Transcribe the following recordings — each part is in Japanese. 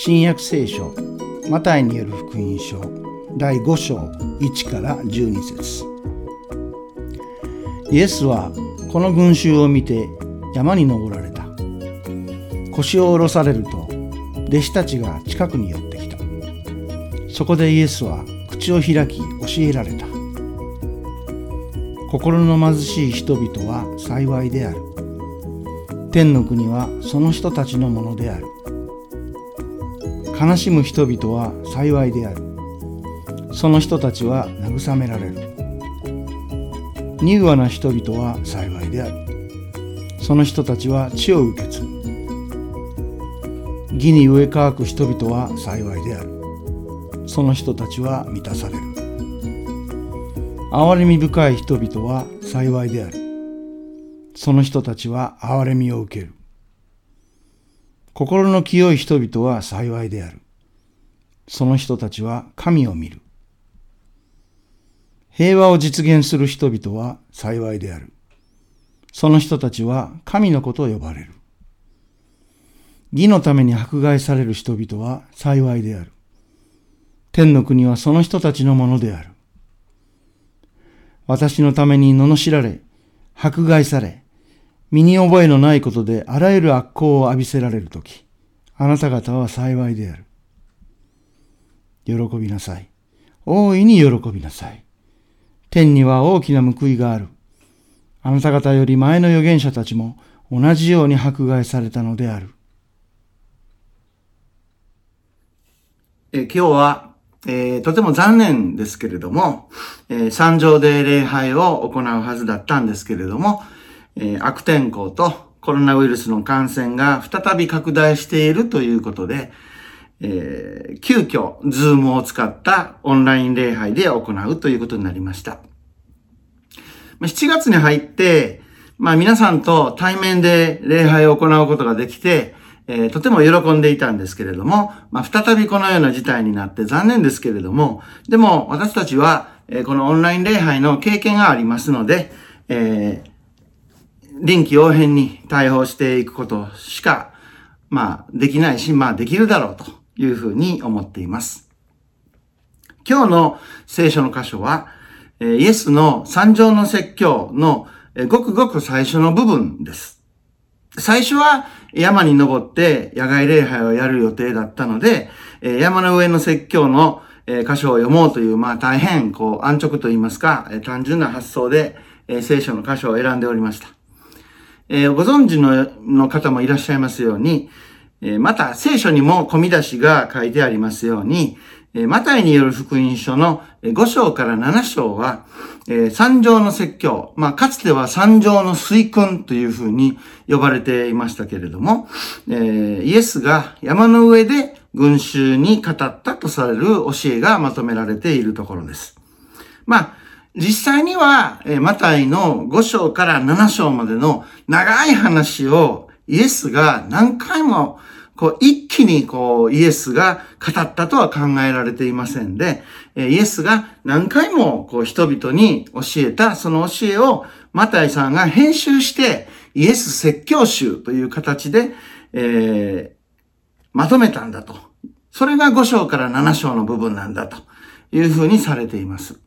新約聖書マタイによる福音書第5章1から12節。イエスはこの群衆を見て山に登られた。腰を下ろされると弟子たちが近くに寄ってきた。そこでイエスは口を開き教えられた。心の貧しい人々は幸いである。天の国はその人たちのものである。悲しむ人々は幸いである。その人たちは慰められる。柔和な人々は幸いである。その人たちは地を受け継ぐ。義に植え乾く人々は幸いである。その人たちは満たされる。憐れみ深い人々は幸いである。その人たちは憐れみを受ける。心の清い人々は幸いである。その人たちは神を見る。平和を実現する人々は幸いである。その人たちは神の子とを呼ばれる。義のために迫害される人々は幸いである。天の国はその人たちのものである。私のために罵られ、迫害され、身に覚えのないことであらゆる悪行を浴びせられるとき、あなた方は幸いである。喜びなさい。大いに喜びなさい。天には大きな報いがある。あなた方より前の預言者たちも同じように迫害されたのである。え今日は、えー、とても残念ですけれども、えー、山上で礼拝を行うはずだったんですけれども、えー、悪天候とコロナウイルスの感染が再び拡大しているということで、えー、急遽、ズームを使ったオンライン礼拝で行うということになりました。7月に入って、まあ皆さんと対面で礼拝を行うことができて、えー、とても喜んでいたんですけれども、まあ再びこのような事態になって残念ですけれども、でも私たちは、えー、このオンライン礼拝の経験がありますので、えー、臨機応変に対応していくことしか、まあ、できないし、まあ、できるだろうというふうに思っています。今日の聖書の箇所は、イエスの三条の説教のごくごく最初の部分です。最初は山に登って野外礼拝をやる予定だったので、山の上の説教の箇所を読もうという、まあ大変こう安直と言いますか、単純な発想で聖書の箇所を選んでおりました。えー、ご存知のの方もいらっしゃいますように、えー、また聖書にも込み出しが書いてありますように、えー、マタイによる福音書の5章から7章は、えー、三条の説教、まあ、かつては三条の水訓というふうに呼ばれていましたけれども、えー、イエスが山の上で群衆に語ったとされる教えがまとめられているところです。まあ、実際には、えマタイの5章から7章までの長い話をイエスが何回もこう一気にこうイエスが語ったとは考えられていませんで、イエスが何回もこう人々に教えたその教えをマタイさんが編集してイエス説教集という形で、えー、まとめたんだと。それが5章から7章の部分なんだというふうにされています。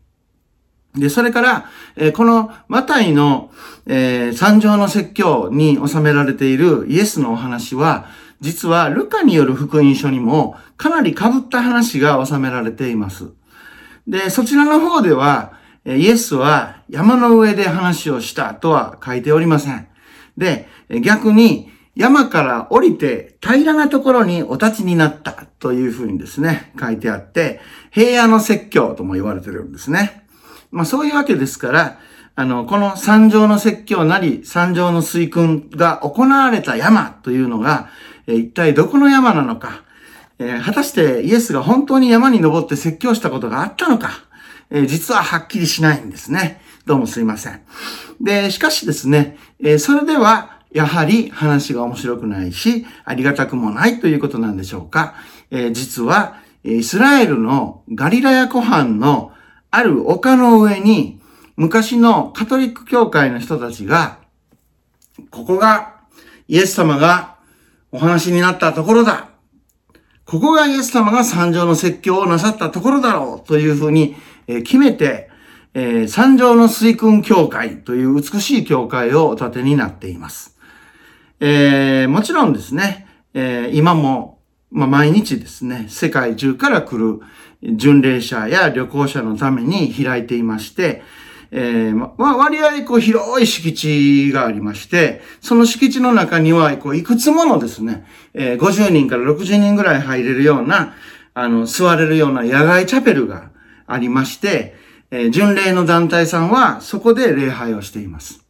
で、それから、えー、このマタイの、えー、三条の説教に収められているイエスのお話は、実はルカによる福音書にもかなり被った話が収められています。で、そちらの方では、イエスは山の上で話をしたとは書いておりません。で、逆に山から降りて平らなところにお立ちになったというふうにですね、書いてあって、平野の説教とも言われてるんですね。まあそういうわけですから、あの、この三条の説教なり、三条の水訓が行われた山というのが、え一体どこの山なのか、えー、果たしてイエスが本当に山に登って説教したことがあったのか、えー、実ははっきりしないんですね。どうもすいません。で、しかしですね、えー、それでは、やはり話が面白くないし、ありがたくもないということなんでしょうか。え実は、イスラエルのガリラヤ湖畔のある丘の上に、昔のカトリック教会の人たちが、ここがイエス様がお話になったところだ。ここがイエス様が三条の説教をなさったところだろうというふうに決めて、えー、三条の水訓教会という美しい教会をお立てになっています。えー、もちろんですね、えー、今も、まあ、毎日ですね、世界中から来る巡礼者や旅行者のために開いていまして、えー、まあ、割合、こう、広い敷地がありまして、その敷地の中には、こう、いくつものですね、えー、50人から60人ぐらい入れるような、あの、座れるような野外チャペルがありまして、えー、巡礼の団体さんはそこで礼拝をしています。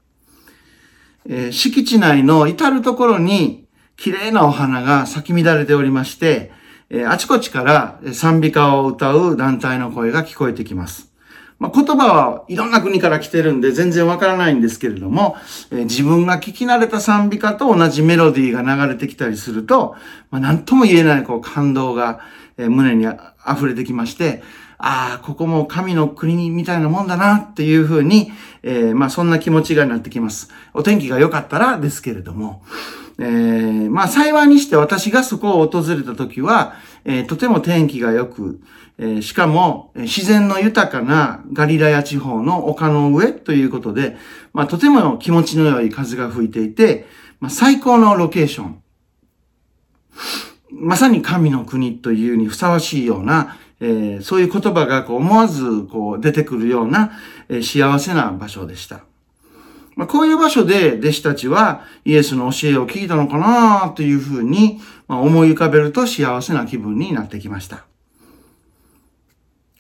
えー、敷地内の至るところに綺麗なお花が咲き乱れておりまして、え、あちこちから賛美歌を歌う団体の声が聞こえてきます。まあ、言葉はいろんな国から来てるんで全然わからないんですけれども、え、自分が聞き慣れた賛美歌と同じメロディーが流れてきたりすると、まあ、何とも言えないこう感動が、え、胸に溢れてきまして、ああ、ここも神の国みたいなもんだなっていうふうに、えー、まあそんな気持ちがなってきます。お天気が良かったらですけれども、えー、まあ幸いにして私がそこを訪れた時は、えー、とても天気が良く、えー、しかも自然の豊かなガリラヤ地方の丘の上ということで、まあとても気持ちの良い風が吹いていて、まあ最高のロケーション。まさに神の国というにふさわしいような、えー、そういう言葉がこう思わずこう出てくるような、えー、幸せな場所でした。まあ、こういう場所で弟子たちはイエスの教えを聞いたのかなというふうに、思い浮かべると幸せな気分になってきました。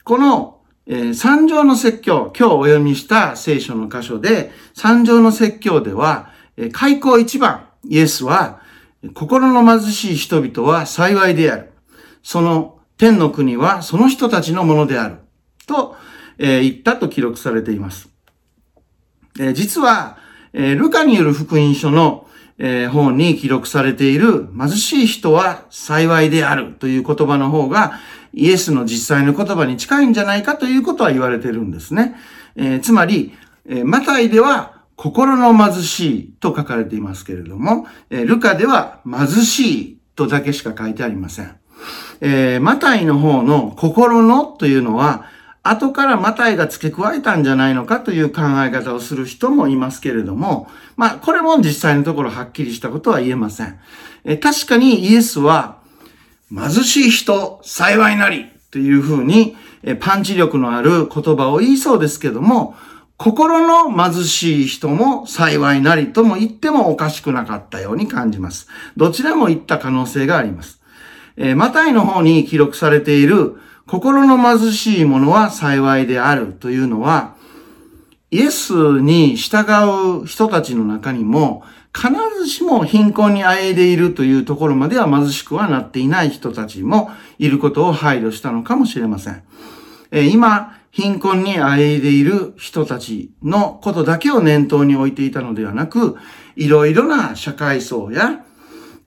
この、え、三条の説教、今日お読みした聖書の箇所で、三条の説教では、え、開口一番、イエスは、心の貧しい人々は幸いである。その天の国はその人たちのものである。と、え、言ったと記録されています。え、実は、え、ルカによる福音書の、えー、方に記録されている貧しい人は幸いであるという言葉の方がイエスの実際の言葉に近いんじゃないかということは言われてるんですね。えー、つまり、えー、マタイでは心の貧しいと書かれていますけれども、えー、ルカでは貧しいとだけしか書いてありません。え、マタイの方の心のというのは、後からマタイが付け加えたんじゃないのかという考え方をする人もいますけれども、まあ、これも実際のところはっきりしたことは言えません。え、確かにイエスは、貧しい人、幸いなりというふうに、え、パンチ力のある言葉を言いそうですけども、心の貧しい人も幸いなりとも言ってもおかしくなかったように感じます。どちらも言った可能性があります。えー、マタイの方に記録されている心の貧しい者は幸いであるというのは、イエスに従う人たちの中にも、必ずしも貧困にあえいでいるというところまでは貧しくはなっていない人たちもいることを配慮したのかもしれません。え、今、貧困にあえいでいる人たちのことだけを念頭に置いていたのではなく、いろいろな社会層や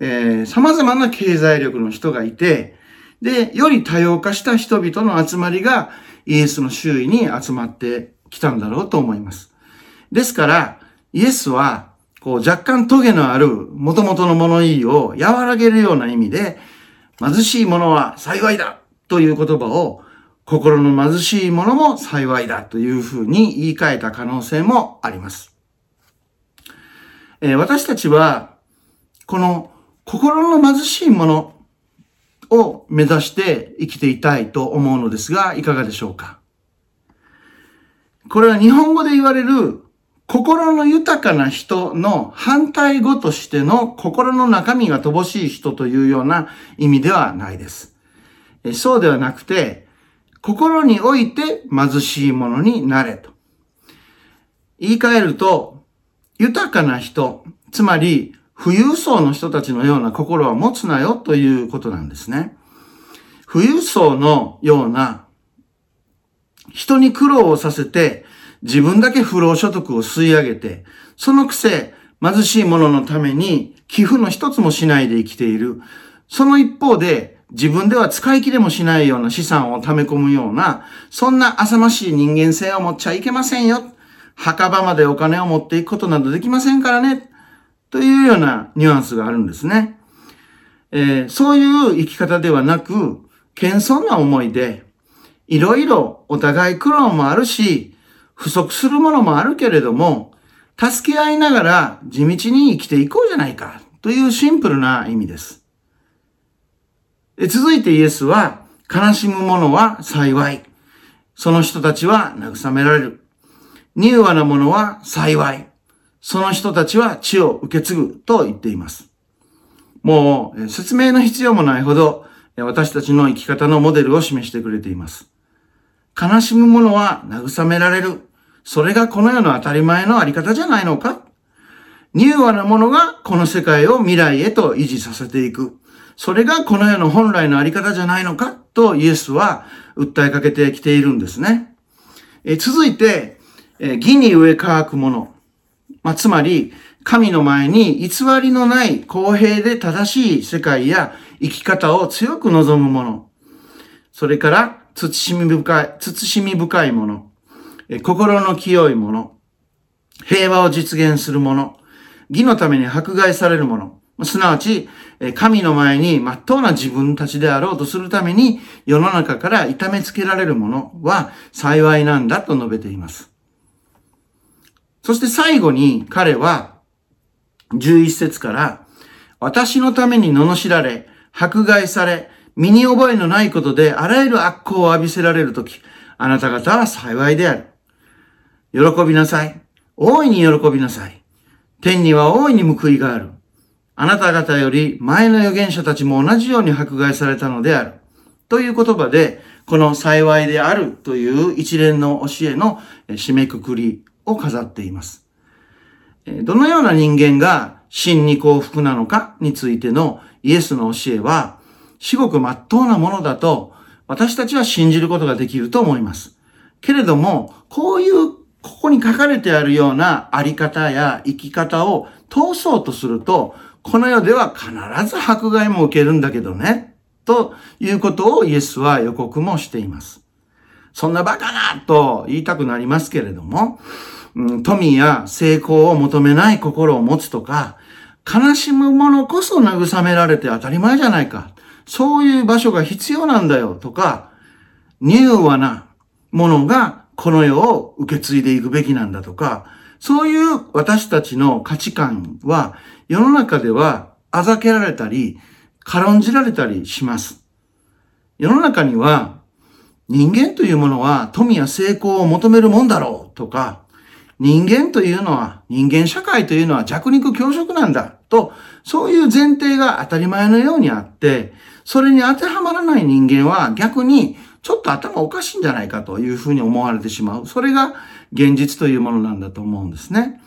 えー、様々な経済力の人がいて、で、より多様化した人々の集まりがイエスの周囲に集まってきたんだろうと思います。ですから、イエスは、こう若干トゲのある元々の物言いを和らげるような意味で、貧しい者は幸いだという言葉を心の貧しい者も幸いだというふうに言い換えた可能性もあります。えー、私たちは、この心の貧しいものを目指して生きていたいと思うのですが、いかがでしょうか？これは日本語で言われる心の豊かな人の反対語としての心の中身が乏しい人というような意味ではないです。そうではなくて、心において貧しいものになれと。言い換えると、豊かな人、つまり富裕層の人たちのような心は持つなよということなんですね。富裕層のような人に苦労をさせて自分だけ不労所得を吸い上げて、そのくせ貧しい者のために寄付の一つもしないで生きている。その一方で自分では使い切れもしないような資産を溜め込むような、そんな浅ましい人間性を持っちゃいけませんよ。墓場までお金を持っていくことなどできませんからね。というようなニュアンスがあるんですね。えー、そういう生き方ではなく、謙遜な思いで、いろいろお互い苦労もあるし、不足するものもあるけれども、助け合いながら地道に生きていこうじゃないかというシンプルな意味です。続いてイエスは、悲しむ者は幸い。その人たちは慰められる。柔和な者は幸い。その人たちは血を受け継ぐと言っています。もう説明の必要もないほど私たちの生き方のモデルを示してくれています。悲しむ者は慰められる。それがこの世の当たり前のあり方じゃないのか柔和なものがこの世界を未来へと維持させていく。それがこの世の本来のあり方じゃないのかとイエスは訴えかけてきているんですね。え続いて、え義に植え乾くもの。まあ、つまり、神の前に偽りのない公平で正しい世界や生き方を強く望むもの。それから、慎み深い、慎み深いもの。心の清いもの。平和を実現するもの。義のために迫害されるもの。すなわち、神の前に真っ当な自分たちであろうとするために世の中から痛めつけられるものは幸いなんだと述べています。そして最後に彼は11節から私のために罵られ、迫害され、身に覚えのないことであらゆる悪行を浴びせられるとき、あなた方は幸いである。喜びなさい。大いに喜びなさい。天には大いに報いがある。あなた方より前の預言者たちも同じように迫害されたのである。という言葉で、この幸いであるという一連の教えの締めくくりを飾っています。どのような人間が真に幸福なのかについてのイエスの教えは、至極真っ当なものだと私たちは信じることができると思います。けれども、こういうここに書かれてあるようなあり方や生き方を通そうとすると、この世では必ず迫害も受けるんだけどね、ということをイエスは予告もしています。そんなバカなと言いたくなりますけれども、うん、富や成功を求めない心を持つとか、悲しむ者こそ慰められて当たり前じゃないか。そういう場所が必要なんだよとか、柔和なものがこの世を受け継いでいくべきなんだとか、そういう私たちの価値観は世の中ではあざけられたり、軽んじられたりします。世の中には人間というものは富や成功を求めるもんだろうとか、人間というのは、人間社会というのは弱肉強食なんだと、そういう前提が当たり前のようにあって、それに当てはまらない人間は逆にちょっと頭おかしいんじゃないかというふうに思われてしまう。それが現実というものなんだと思うんですね。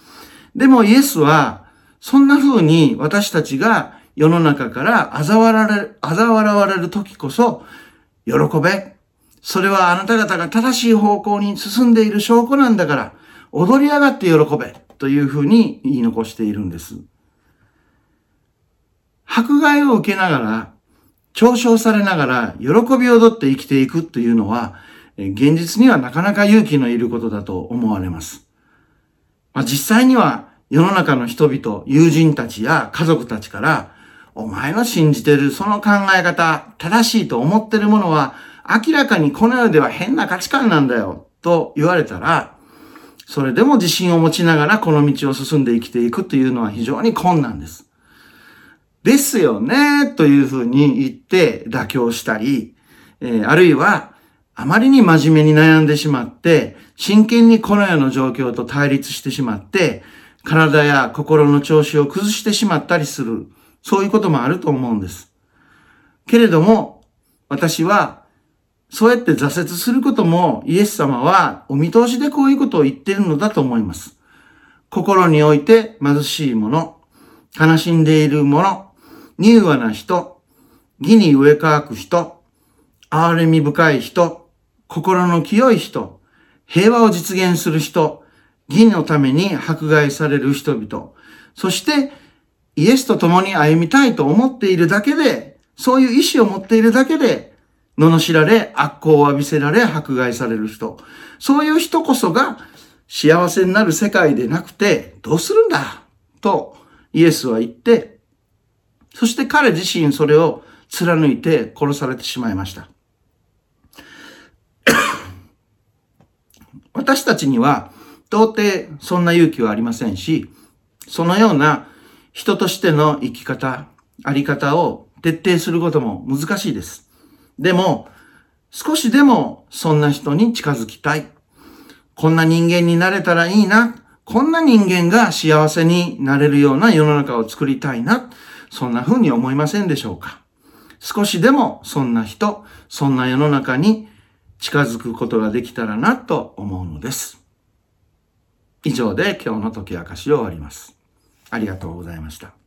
でもイエスは、そんな風に私たちが世の中から嘲笑われる、嘲笑われる時こそ、喜べ。それはあなた方が正しい方向に進んでいる証拠なんだから、踊り上がって喜べ。というふうに言い残しているんです。迫害を受けながら、嘲笑されながら、喜びを踊って生きていくというのは、現実にはなかなか勇気のいることだと思われます。まあ、実際には世の中の人々、友人たちや家族たちから、お前の信じてるその考え方、正しいと思ってるものは、明らかにこの世では変な価値観なんだよ、と言われたら、それでも自信を持ちながらこの道を進んで生きていくというのは非常に困難です。ですよね、というふうに言って妥協したり、えー、あるいは、あまりに真面目に悩んでしまって、真剣にこの世の状況と対立してしまって、体や心の調子を崩してしまったりする。そういうこともあると思うんです。けれども、私は、そうやって挫折することもイエス様はお見通しでこういうことを言ってるのだと思います。心において貧しいもの、悲しんでいるもの、柔和な人、義に植え乾く人、憐れみ深い人、心の清い人、平和を実現する人、義のために迫害される人々、そしてイエスと共に歩みたいと思っているだけで、そういう意志を持っているだけで、罵られ、悪行を浴びせられ、迫害される人。そういう人こそが幸せになる世界でなくて、どうするんだ？とイエスは言って、そして彼自身それを貫いて殺されてしまいました。私たちには到底そんな勇気はありませんし、そのような人としての生き方、あり方を徹底することも難しいです。でも、少しでもそんな人に近づきたい。こんな人間になれたらいいな。こんな人間が幸せになれるような世の中を作りたいな。そんな風に思いませんでしょうか。少しでもそんな人、そんな世の中に近づくことができたらなと思うのです。以上で今日の解き明かしを終わります。ありがとうございました。